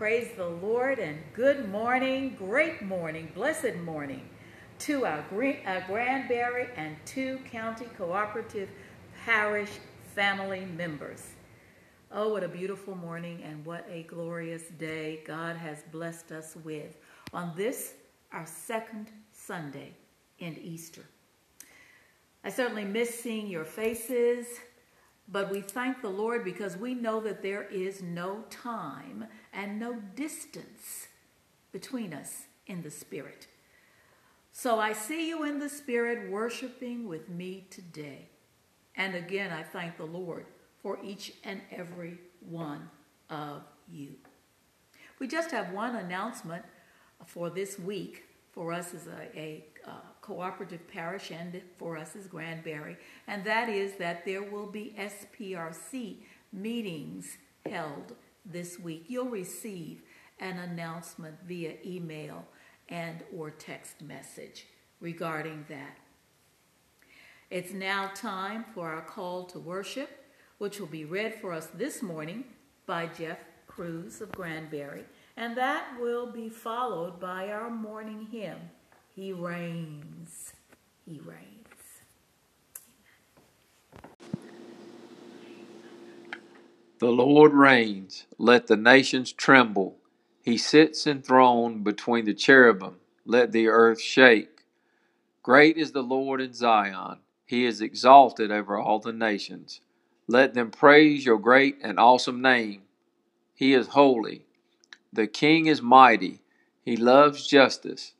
Praise the Lord and good morning, great morning, blessed morning to our, our uh, Granbury and two county cooperative parish family members. Oh, what a beautiful morning and what a glorious day God has blessed us with on this, our second Sunday in Easter. I certainly miss seeing your faces, but we thank the Lord because we know that there is no time and no distance between us in the Spirit. So I see you in the Spirit worshiping with me today. And again, I thank the Lord for each and every one of you. We just have one announcement for this week for us as a, a uh, cooperative parish and for us as Granbury, and that is that there will be SPRC meetings held this week. You'll receive an announcement via email and or text message regarding that. It's now time for our call to worship, which will be read for us this morning by Jeff Cruz of Granbury, and that will be followed by our morning hymn, He Reigns, He Reigns. The Lord reigns, let the nations tremble. He sits enthroned between the cherubim, let the earth shake. Great is the Lord in Zion, he is exalted over all the nations. Let them praise your great and awesome name. He is holy. The King is mighty, he loves justice.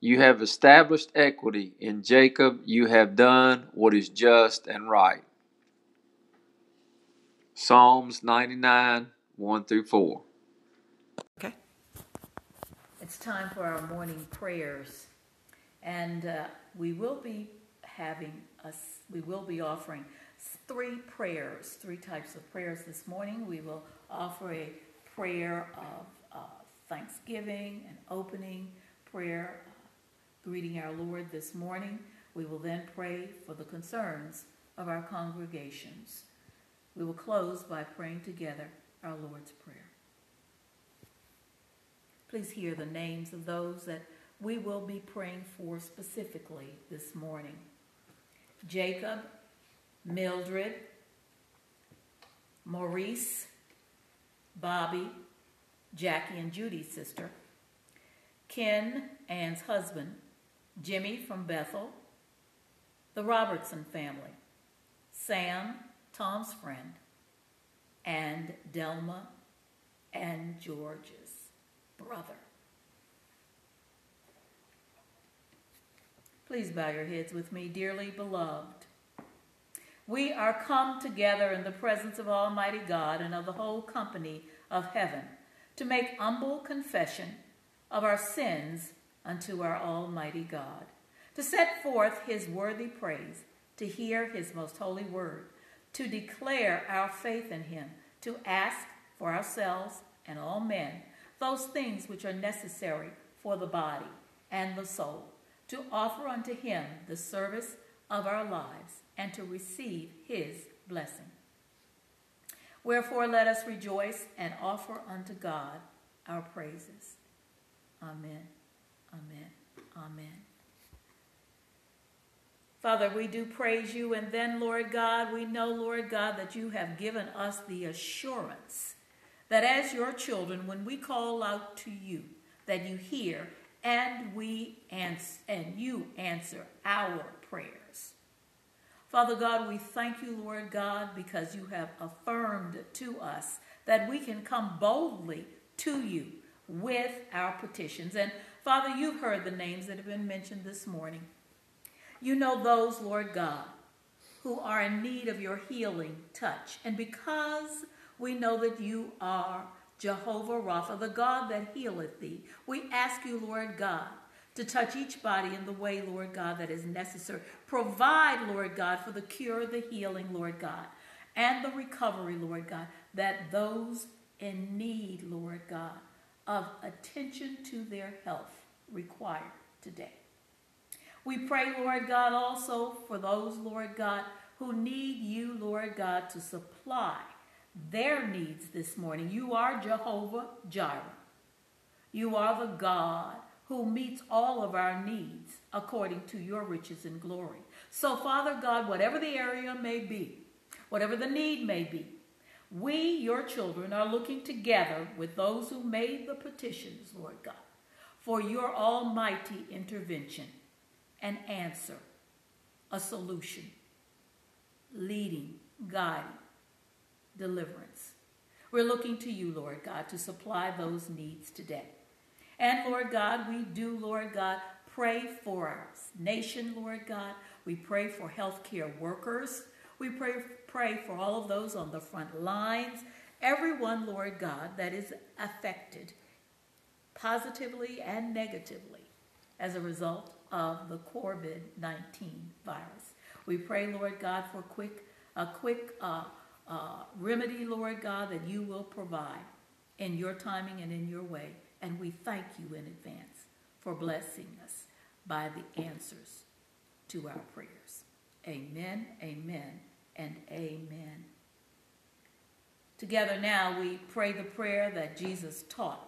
You have established equity in Jacob, you have done what is just and right. Psalms 99, 1 through 4. Okay. It's time for our morning prayers. And uh, we will be having us, we will be offering three prayers, three types of prayers this morning. We will offer a prayer of uh, thanksgiving and opening prayer, greeting our Lord this morning. We will then pray for the concerns of our congregations. We will close by praying together our Lord's Prayer. Please hear the names of those that we will be praying for specifically this morning Jacob, Mildred, Maurice, Bobby, Jackie and Judy's sister, Ken, Ann's husband, Jimmy from Bethel, the Robertson family, Sam, Tom's friend, and Delma and George's brother. Please bow your heads with me, dearly beloved. We are come together in the presence of Almighty God and of the whole company of heaven to make humble confession of our sins unto our Almighty God, to set forth his worthy praise, to hear his most holy word, to declare our faith in him, to ask for ourselves and all men those things which are necessary for the body and the soul, to offer unto him the service of our lives, and to receive his blessing. Wherefore let us rejoice and offer unto God our praises. Amen. Amen. Amen. Father, we do praise you. And then, Lord God, we know, Lord God, that you have given us the assurance that as your children, when we call out to you, that you hear and we answer, and you answer our prayers. Father God, we thank you, Lord God, because you have affirmed to us that we can come boldly to you with our petitions. And Father, you've heard the names that have been mentioned this morning. You know those, Lord God, who are in need of your healing touch. And because we know that you are Jehovah Rapha, the God that healeth thee, we ask you, Lord God, to touch each body in the way, Lord God, that is necessary. Provide, Lord God, for the cure, the healing, Lord God, and the recovery, Lord God, that those in need, Lord God, of attention to their health require today. We pray, Lord God, also for those, Lord God, who need you, Lord God, to supply their needs this morning. You are Jehovah Jireh. You are the God who meets all of our needs according to your riches and glory. So, Father God, whatever the area may be, whatever the need may be, we, your children, are looking together with those who made the petitions, Lord God, for your almighty intervention an answer, a solution, leading, guiding, deliverance. We're looking to you, Lord God, to supply those needs today. And Lord God, we do, Lord God, pray for our nation, Lord God. We pray for healthcare workers. We pray, pray for all of those on the front lines, everyone, Lord God, that is affected positively and negatively as a result of the COVID 19 virus. We pray, Lord God, for quick, a quick uh, uh, remedy, Lord God, that you will provide in your timing and in your way. And we thank you in advance for blessing us by the answers to our prayers. Amen, amen, and amen. Together now we pray the prayer that Jesus taught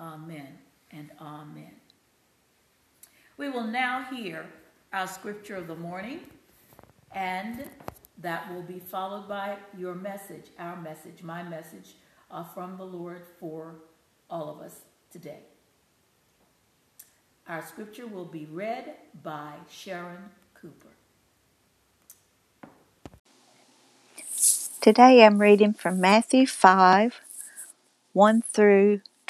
amen, and amen. We will now hear our scripture of the morning, and that will be followed by your message, our message, my message uh, from the Lord for all of us today. Our scripture will be read by Sharon Cooper. Today I'm reading from Matthew 5 1 through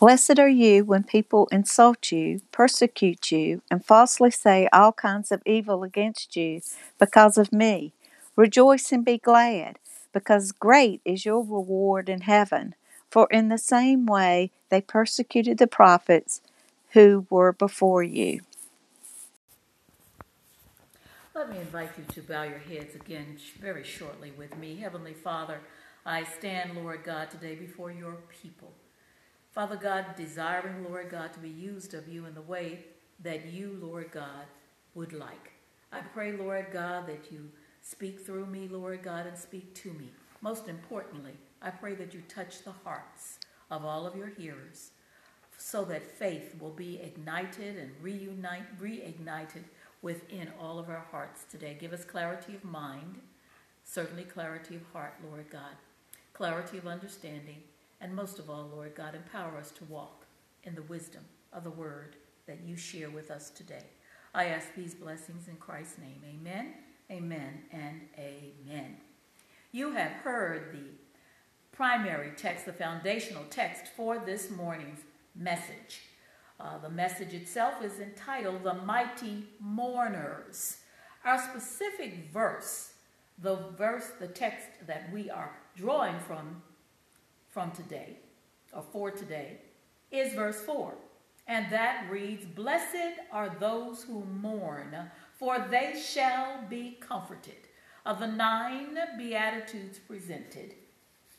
Blessed are you when people insult you, persecute you, and falsely say all kinds of evil against you because of me. Rejoice and be glad, because great is your reward in heaven. For in the same way they persecuted the prophets who were before you. Let me invite you to bow your heads again very shortly with me. Heavenly Father, I stand, Lord God, today before your people. Father God, desiring, Lord God, to be used of you in the way that you, Lord God, would like. I pray, Lord God, that you speak through me, Lord God, and speak to me. Most importantly, I pray that you touch the hearts of all of your hearers so that faith will be ignited and reunite, reignited within all of our hearts today. Give us clarity of mind, certainly clarity of heart, Lord God, clarity of understanding, and most of all, Lord God, empower us to walk in the wisdom of the word that you share with us today. I ask these blessings in Christ's name. Amen, amen, and amen. You have heard the primary text, the foundational text for this morning's message. Uh, the message itself is entitled The Mighty Mourners. Our specific verse, the verse, the text that we are drawing from from today, or for today, is verse 4. And that reads, Blessed are those who mourn, for they shall be comforted. Of the nine Beatitudes presented,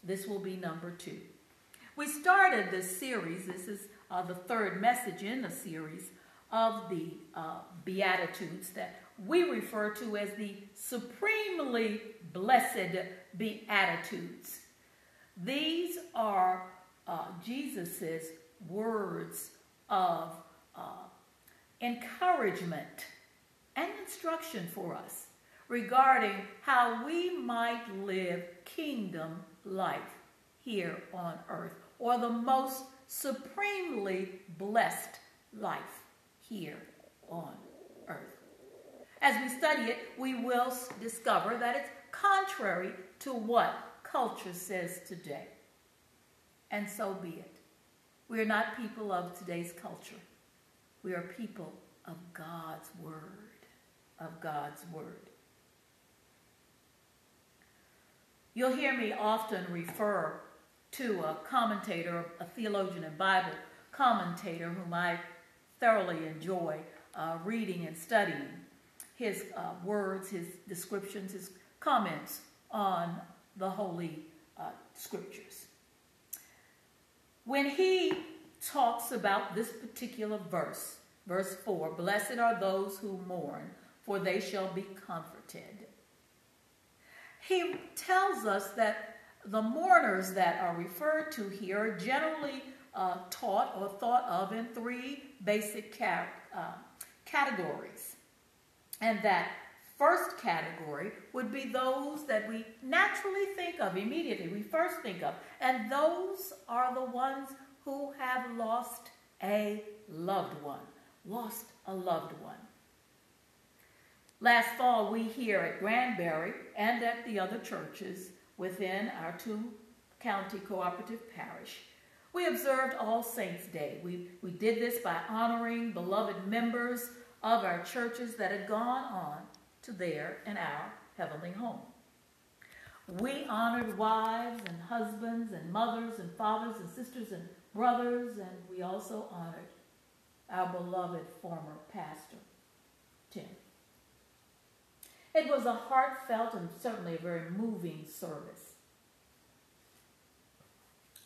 this will be number two. We started this series, this is uh, the third message in the series of the uh, Beatitudes that we refer to as the supremely blessed Beatitudes. These are uh, Jesus's words of uh, encouragement and instruction for us regarding how we might live kingdom life here on earth, or the most supremely blessed life here on earth. As we study it, we will discover that it's contrary to what culture says today. And so be it. We are not people of today's culture. We are people of God's Word, of God's Word. You'll hear me often refer to a commentator, a theologian and Bible commentator whom I thoroughly enjoy uh, reading and studying. His uh, words, his descriptions, his comments on the Holy uh, Scriptures. When he talks about this particular verse, verse 4 Blessed are those who mourn, for they shall be comforted. He tells us that the mourners that are referred to here are generally uh, taught or thought of in three basic uh, categories. And that first category would be those that we naturally think of immediately, we first think of. And those are the ones who have lost a loved one. Lost a loved one. Last fall, we here at Granbury and at the other churches within our two county cooperative parish, we observed All Saints' Day. We, we did this by honoring beloved members of our churches that had gone on to their and our heavenly home. We honored wives and husbands and mothers and fathers and sisters and brothers, and we also honored our beloved former pastor, Tim. It was a heartfelt and certainly a very moving service.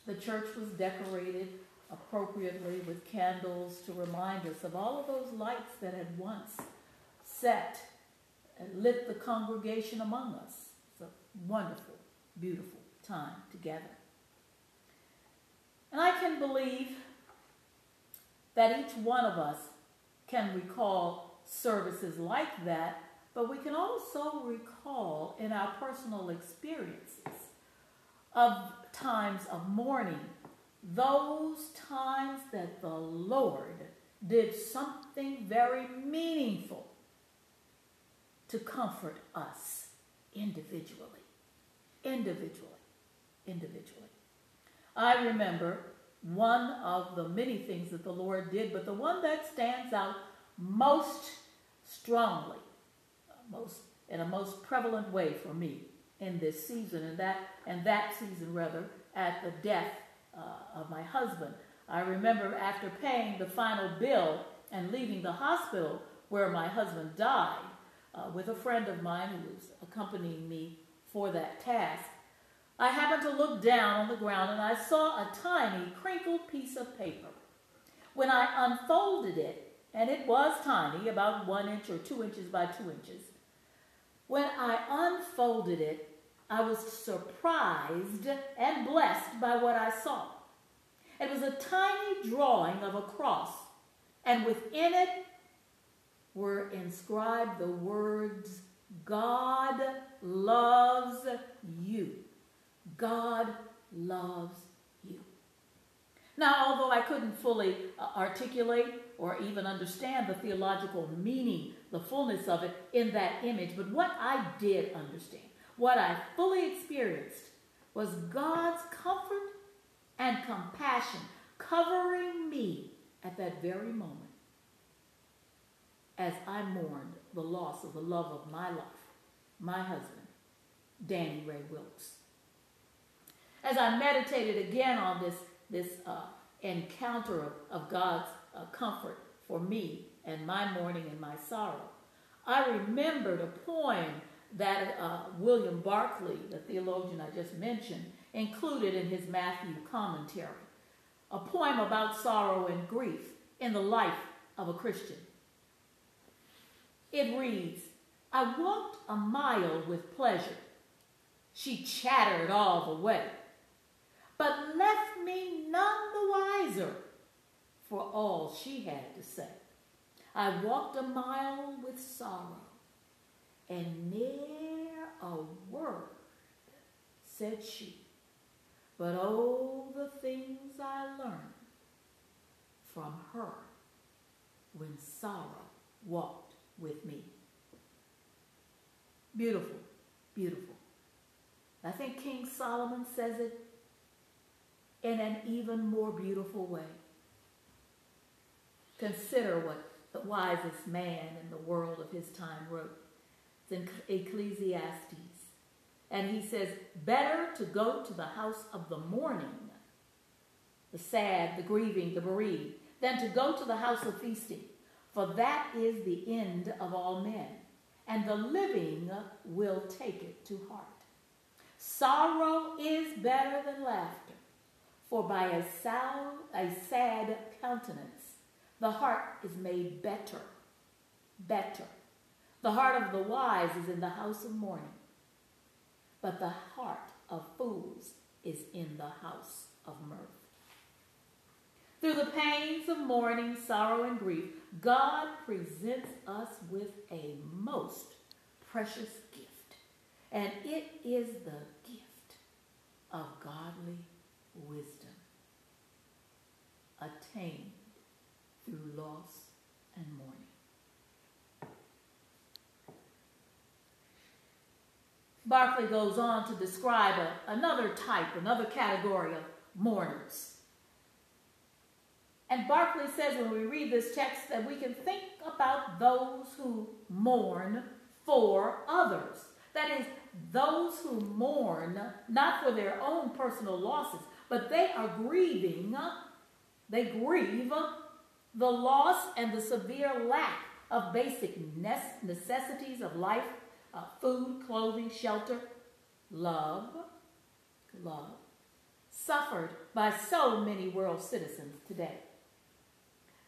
The church was decorated appropriately with candles to remind us of all of those lights that had once set and lit the congregation among us. It's a wonderful, beautiful time together. And I can believe that each one of us can recall services like that but we can also recall in our personal experiences of times of mourning those times that the Lord did something very meaningful to comfort us individually. Individually. Individually. I remember one of the many things that the Lord did, but the one that stands out most strongly most in a most prevalent way for me in this season and that and that season rather at the death uh, of my husband. I remember after paying the final bill and leaving the hospital where my husband died uh, with a friend of mine who was accompanying me for that task. I happened to look down on the ground and I saw a tiny crinkled piece of paper. When I unfolded it, and it was tiny, about one inch or two inches by two inches, when I unfolded it, I was surprised and blessed by what I saw. It was a tiny drawing of a cross, and within it were inscribed the words, God loves you. God loves you. Now, although I couldn't fully uh, articulate or even understand the theological meaning the fullness of it in that image. But what I did understand, what I fully experienced, was God's comfort and compassion covering me at that very moment as I mourned the loss of the love of my life, my husband, Danny Ray Wilkes. As I meditated again on this, this uh, encounter of, of God's uh, comfort for me and my mourning and my sorrow. I remembered a poem that uh, William Barclay, the theologian I just mentioned, included in his Matthew commentary. a poem about sorrow and grief in the life of a Christian. It reads, I walked a mile with pleasure. She chattered all the way, but left me none the wiser for all she had to say. I walked a mile with sorrow, and ne'er a word said she. But oh, the things I learned from her when sorrow walked with me. Beautiful, beautiful. I think King Solomon says it in an even more beautiful way. Consider what the wisest man in the world of his time wrote. It's in Ecclesiastes. And he says, Better to go to the house of the mourning, the sad, the grieving, the bereaved, than to go to the house of feasting, for that is the end of all men, and the living will take it to heart. Sorrow is better than laughter, for by a, sound, a sad countenance the heart is made better. Better. The heart of the wise is in the house of mourning, but the heart of fools is in the house of mirth. Through the pains of mourning, sorrow, and grief, God presents us with a most precious gift, and it is the gift of godly wisdom attained through loss and mourning. Barclay goes on to describe a, another type, another category of mourners. And Barclay says when we read this text that we can think about those who mourn for others. That is, those who mourn not for their own personal losses, but they are grieving, they grieve the loss and the severe lack of basic necessities of life uh, food, clothing, shelter, love, love, suffered by so many world citizens today.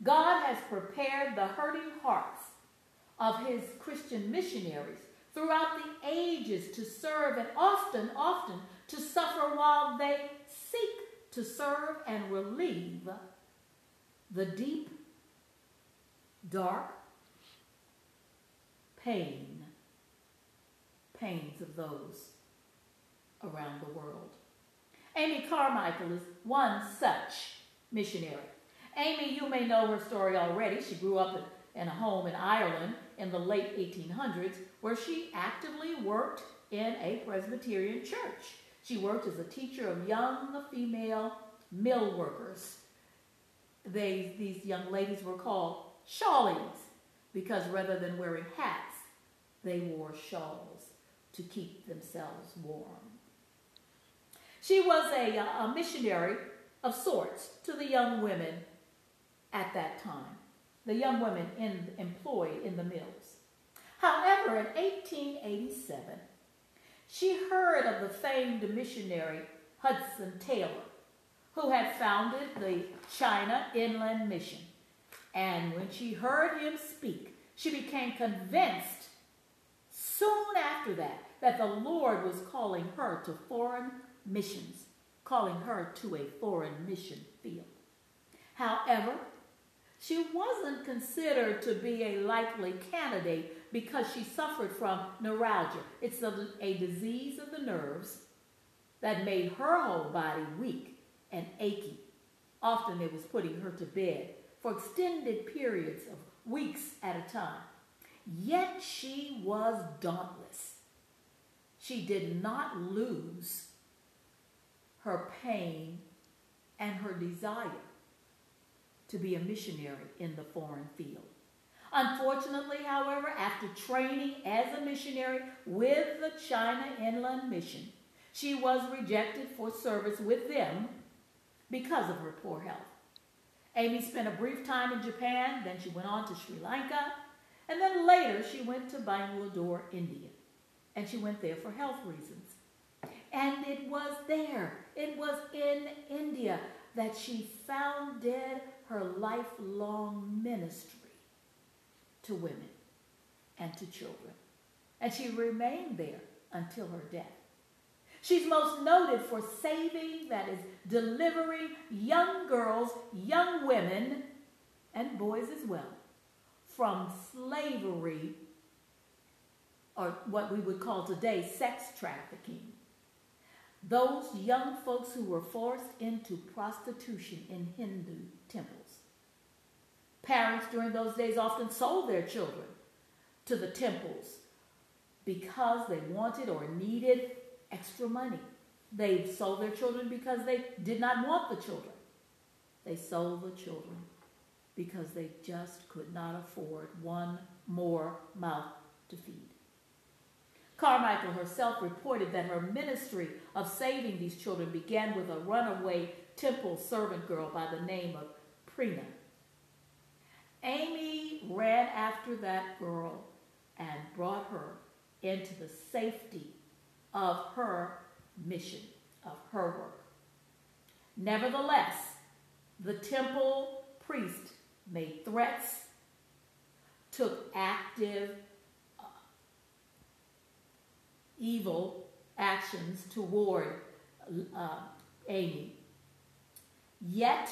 God has prepared the hurting hearts of his Christian missionaries throughout the ages to serve and often, often to suffer while they seek to serve and relieve the deep dark pain, pains of those around the world. Amy Carmichael is one such missionary. Amy, you may know her story already. She grew up in, a home in Ireland in the late 1800s where she actively worked in a Presbyterian church. She worked as a teacher of young female mill workers. They, these young ladies were called shawlies because rather than wearing hats, they wore shawls to keep themselves warm. She was a, a missionary of sorts to the young women at that time, the young women in, employed in the mills. However, in 1887, she heard of the famed missionary Hudson Taylor, who had founded the China Inland Mission. And when she heard him speak, she became convinced soon after that that the Lord was calling her to foreign missions, calling her to a foreign mission field. However, she wasn't considered to be a likely candidate because she suffered from neuralgia. It's a, a disease of the nerves that made her whole body weak and achy. Often it was putting her to bed for extended periods of weeks at a time. Yet she was dauntless. She did not lose her pain and her desire to be a missionary in the foreign field. Unfortunately, however, after training as a missionary with the China Inland Mission, she was rejected for service with them because of her poor health. Amy spent a brief time in Japan, then she went on to Sri Lanka, and then later she went to Bangalore, India. And she went there for health reasons. And it was there, it was in India, that she founded her lifelong ministry to women and to children. And she remained there until her death. She's most noted for saving, that is, delivering young girls, young women, and boys as well, from slavery, or what we would call today sex trafficking. Those young folks who were forced into prostitution in Hindu temples. Parents during those days often sold their children to the temples because they wanted or needed extra money. They sold their children because they did not want the children. They sold the children because they just could not afford one more mouth to feed. Carmichael herself reported that her ministry of saving these children began with a runaway temple servant girl by the name of Preena. Amy ran after that girl and brought her into the safety of her mission, of her work. Nevertheless, the temple priest made threats, took active evil actions toward uh, Amy. Yet,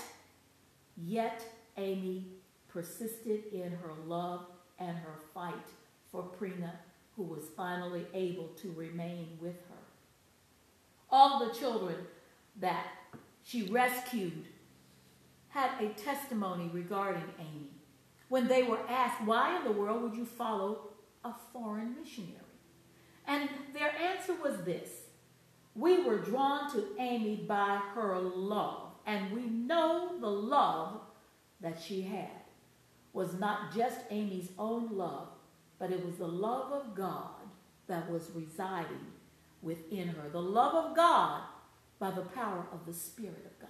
yet Amy persisted in her love and her fight for Preena, who was finally able to remain with her. All the children that she rescued had a testimony regarding Amy when they were asked, Why in the world would you follow a foreign missionary? And their answer was this We were drawn to Amy by her love, and we know the love that she had was not just Amy's own love, but it was the love of God that was residing within her. The love of God by the power of the Spirit of God.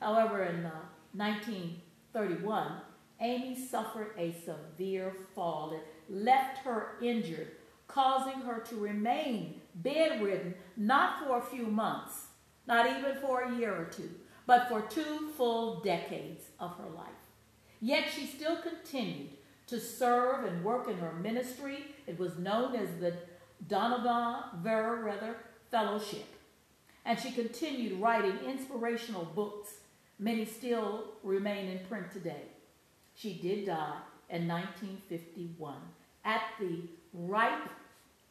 However, in uh, 1931, Amy suffered a severe fall. It left her injured, causing her to remain bedridden not for a few months, not even for a year or two, but for two full decades of her life. Yet she still continued to serve and work in her ministry. It was known as the Donovan Vera Rather Fellowship. And she continued writing inspirational books. Many still remain in print today. She did die in 1951 at the ripe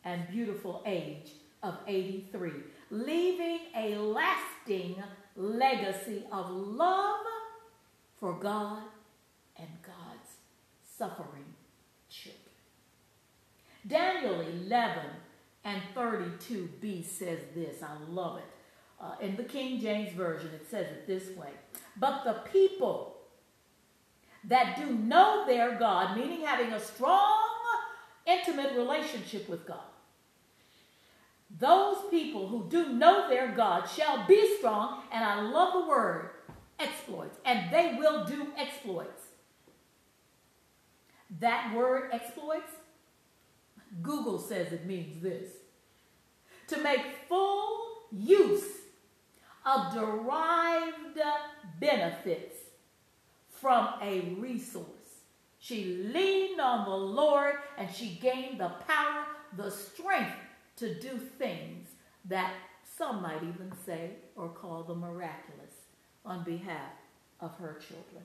and beautiful age of 83, leaving a lasting legacy of love for God and God's suffering children. Daniel 11 and 32b says this. I love it. Uh, in the King James Version, it says it this way But the people that do know their God, meaning having a strong, intimate relationship with God, those people who do know their God shall be strong, and I love the word exploits, and they will do exploits. That word exploits, Google says it means this to make full use of derived benefits from a resource. She leaned on the Lord and she gained the power, the strength to do things that some might even say or call the miraculous on behalf of her children.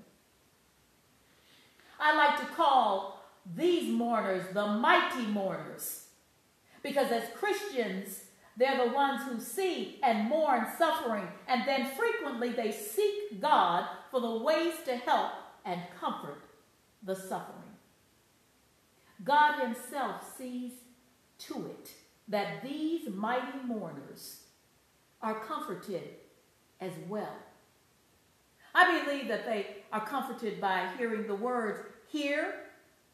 I like to call these mourners the mighty mourners because as Christians, they're the ones who see and mourn suffering, and then frequently they seek God for the ways to help and comfort the suffering. God Himself sees to it that these mighty mourners are comforted as well. I believe that they are comforted by hearing the words here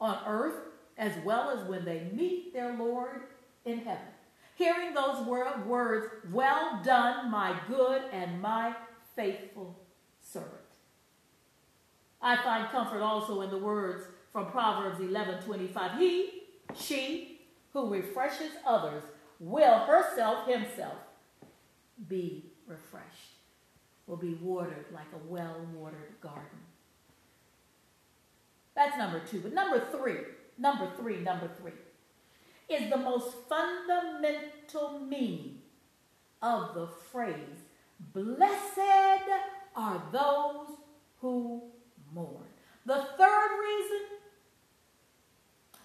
on earth as well as when they meet their Lord in heaven. Hearing those words, well done, my good and my faithful servant. I find comfort also in the words from Proverbs 11:25. He, she, who refreshes others will herself, himself, be refreshed, will be watered like a well watered garden. That's number two. But number three, number three, number three is the most fundamental meaning of the phrase Blessed are those who The third reason,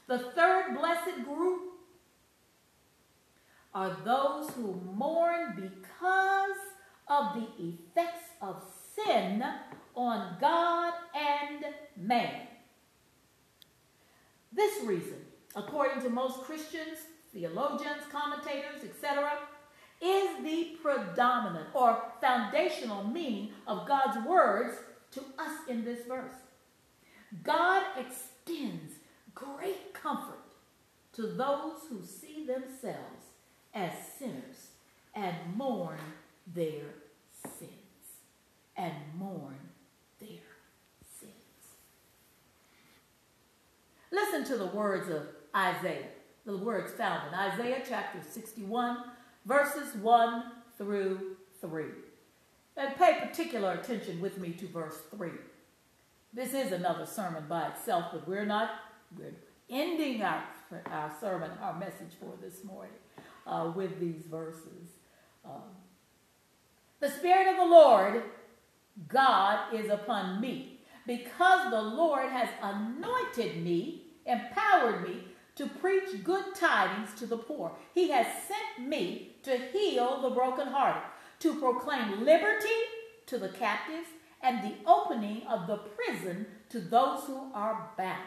the third blessed group are those who mourn because of the effects of sin on God and man. This reason, according to most Christians, theologians, commentators, etc., is the predominant or foundational meaning of God's words to us in this verse. God extends great comfort to those who see themselves as sinners and mourn their sins. And mourn their sins. Listen to the words of Isaiah, the words found in Isaiah chapter 61, verses 1 through 3. And pay particular attention with me to verse 3. This is another sermon by itself, but we're not, we're ending our, our sermon, our message for this morning uh, with these verses. Um, the Spirit of the Lord, God, is upon me, because the Lord has anointed me, empowered me to preach good tidings to the poor. He has sent me to heal the brokenhearted, to proclaim liberty to the captives and the opening of the prison to those who are bound,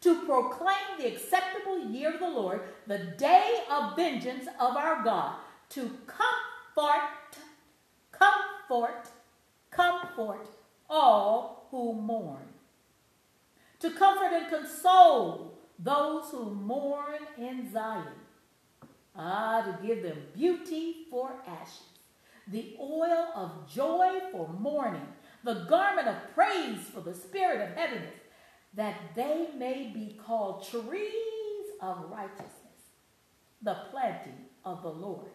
to proclaim the acceptable year of the Lord, the day of vengeance of our God, to comfort, comfort, comfort all who mourn, to comfort and console those who mourn in Zion. Ah, to give them beauty for ashes, the oil of joy for mourning, the garment of praise for the spirit of heaviness, that they may be called trees of righteousness, the planting of the Lord,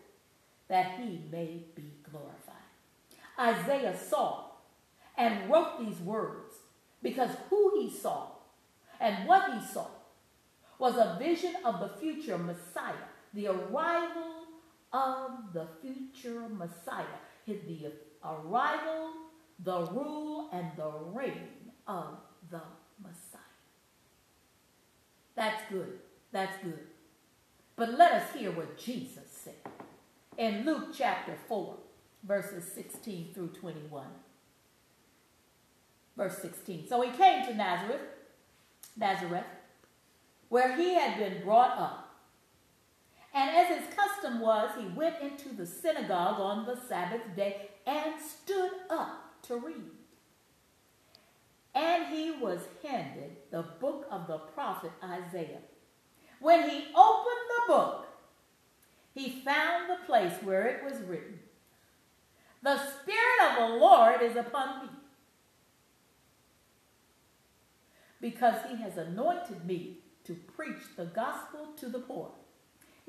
that he may be glorified. Isaiah saw and wrote these words because who he saw and what he saw was a vision of the future Messiah, the arrival of the future Messiah, his the arrival the rule and the reign of the Messiah. That's good. That's good. But let us hear what Jesus said in Luke chapter 4, verses 16 through 21. Verse 16. So he came to Nazareth, Nazareth, where he had been brought up. And as his custom was, he went into the synagogue on the Sabbath day and stood up to read. And he was handed the book of the prophet Isaiah. When he opened the book, he found the place where it was written, The Spirit of the Lord is upon me, because he has anointed me to preach the gospel to the poor.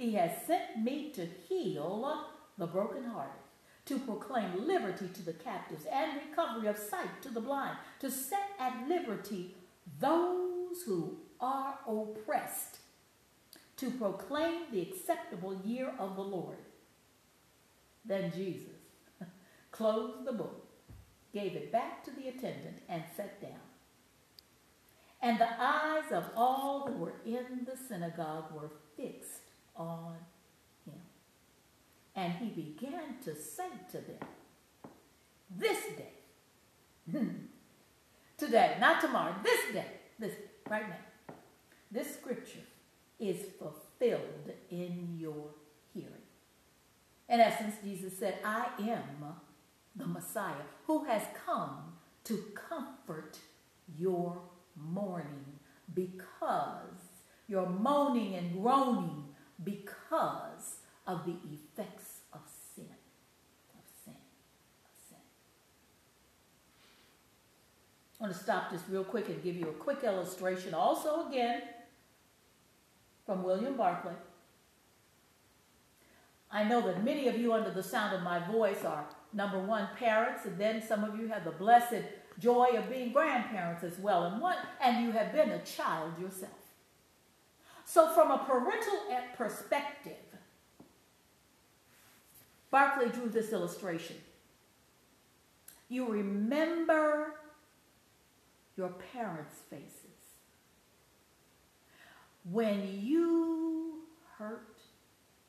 He has sent me to heal the brokenhearted to proclaim liberty to the captives and recovery of sight to the blind, to set at liberty those who are oppressed, to proclaim the acceptable year of the Lord. Then Jesus closed the book, gave it back to the attendant, and sat down. And the eyes of all who were in the synagogue were fixed on him. and he began to say to them, This day, today, not tomorrow, this day, this right now, this scripture is fulfilled in your hearing. In essence, Jesus said, I am the Messiah who has come to comfort your mourning because you're moaning and groaning because of the effects of sin. Of sin. Of sin. I want to stop this real quick and give you a quick illustration, also again from William Barclay. I know that many of you, under the sound of my voice, are number one, parents, and then some of you have the blessed joy of being grandparents as well, and one, and you have been a child yourself. So, from a parental perspective, Barclay drew this illustration. You remember your parents' faces when you hurt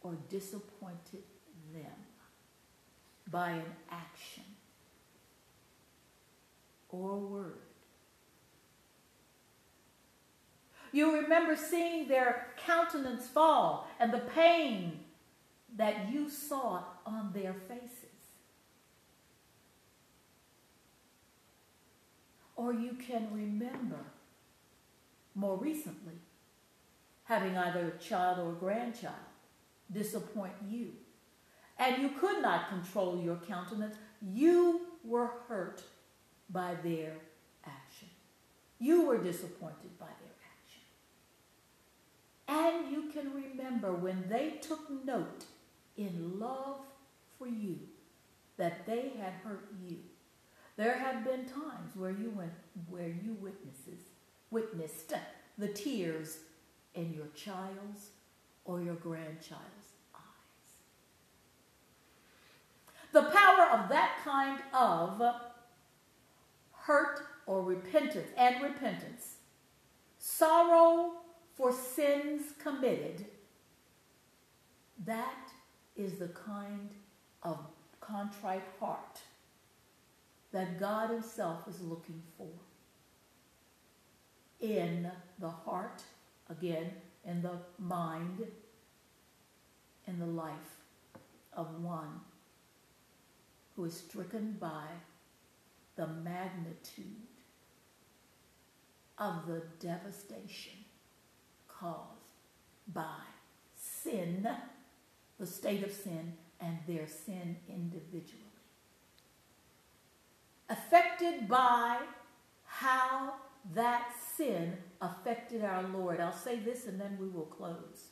or disappointed them by an action or word. You remember seeing their countenance fall and the pain that you saw on their faces. Or you can remember more recently having either a child or a grandchild disappoint you. And you could not control your countenance. You were hurt by their action. You were disappointed by. And you can remember when they took note in love for you that they had hurt you. There have been times where you went where you witnesses witnessed the tears in your child's or your grandchild's eyes. The power of that kind of hurt or repentance and repentance, sorrow for sins committed, that is the kind of contrite heart that God Himself is looking for in the heart, again, in the mind, in the life of one who is stricken by the magnitude of the devastation caused by sin the state of sin and their sin individually. Affected by how that sin affected our Lord. I'll say this and then we will close.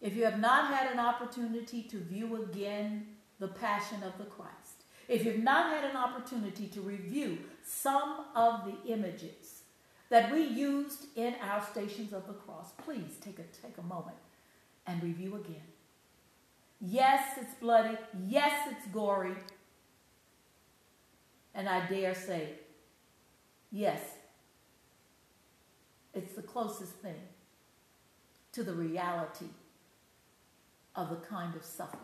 If you have not had an opportunity to view again the passion of the Christ, if you've not had an opportunity to review some of the images that we used in our stations of the cross, please take a, take a moment and review again. Yes, it's bloody. Yes, it's gory. And I dare say, yes, it's the closest thing to the reality of the kind of suffering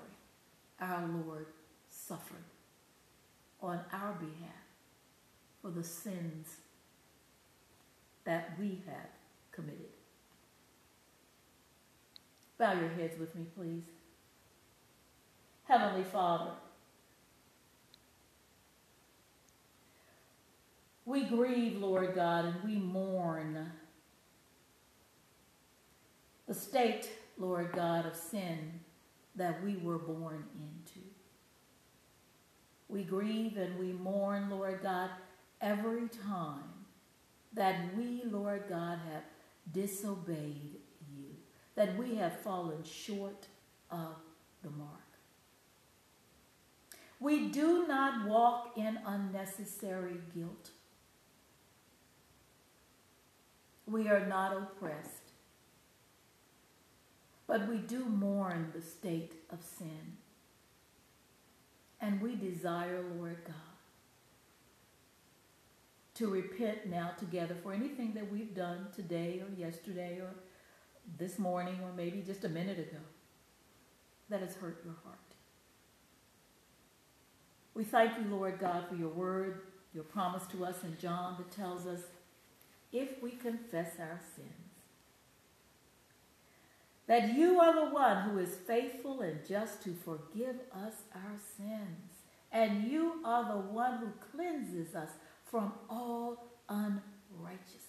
our Lord suffered on our behalf for the sins that we have committed. Bow your heads with me, please. Heavenly Father, we grieve, Lord God, and we mourn the state, Lord God, of sin that we were born into. We grieve and we mourn, Lord God, every time that we, Lord God, have disobeyed you, that we have fallen short of the mark. We do not walk in unnecessary guilt. We are not oppressed. But we do mourn the state of sin. And we desire, Lord God, to repent now together for anything that we've done today or yesterday or this morning or maybe just a minute ago that has hurt your heart. We thank you, Lord God, for your word, your promise to us in John that tells us if we confess our sins, that you are the one who is faithful and just to forgive us our sins, and you are the one who cleanses us from all unrighteousness.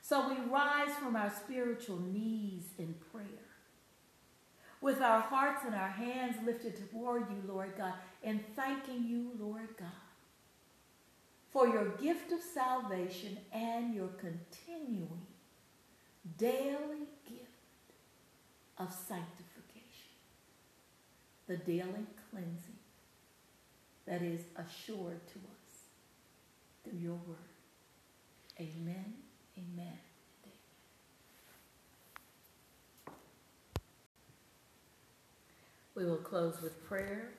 So we rise from our spiritual knees in prayer with our hearts and our hands lifted toward you, Lord God, and thanking you, Lord God, for your gift of salvation and your continuing daily gift of sanctification. the daily cleansing that is assured to us through your word. Amen, amen. We will close with prayer.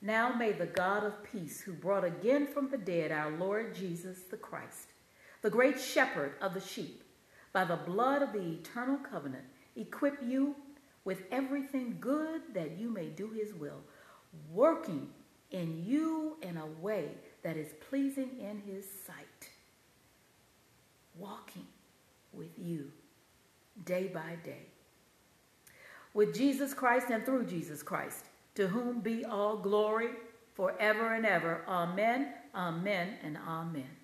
Now may the God of peace, who brought again from the dead our Lord Jesus the Christ, the great shepherd of the sheep, by the blood of the eternal covenant, equip you with everything good that you may do his will, working in you in a way that is pleasing in his sight, walking with you day by day with Jesus Christ and through Jesus Christ, to whom be all glory forever and ever. Amen, amen, and amen.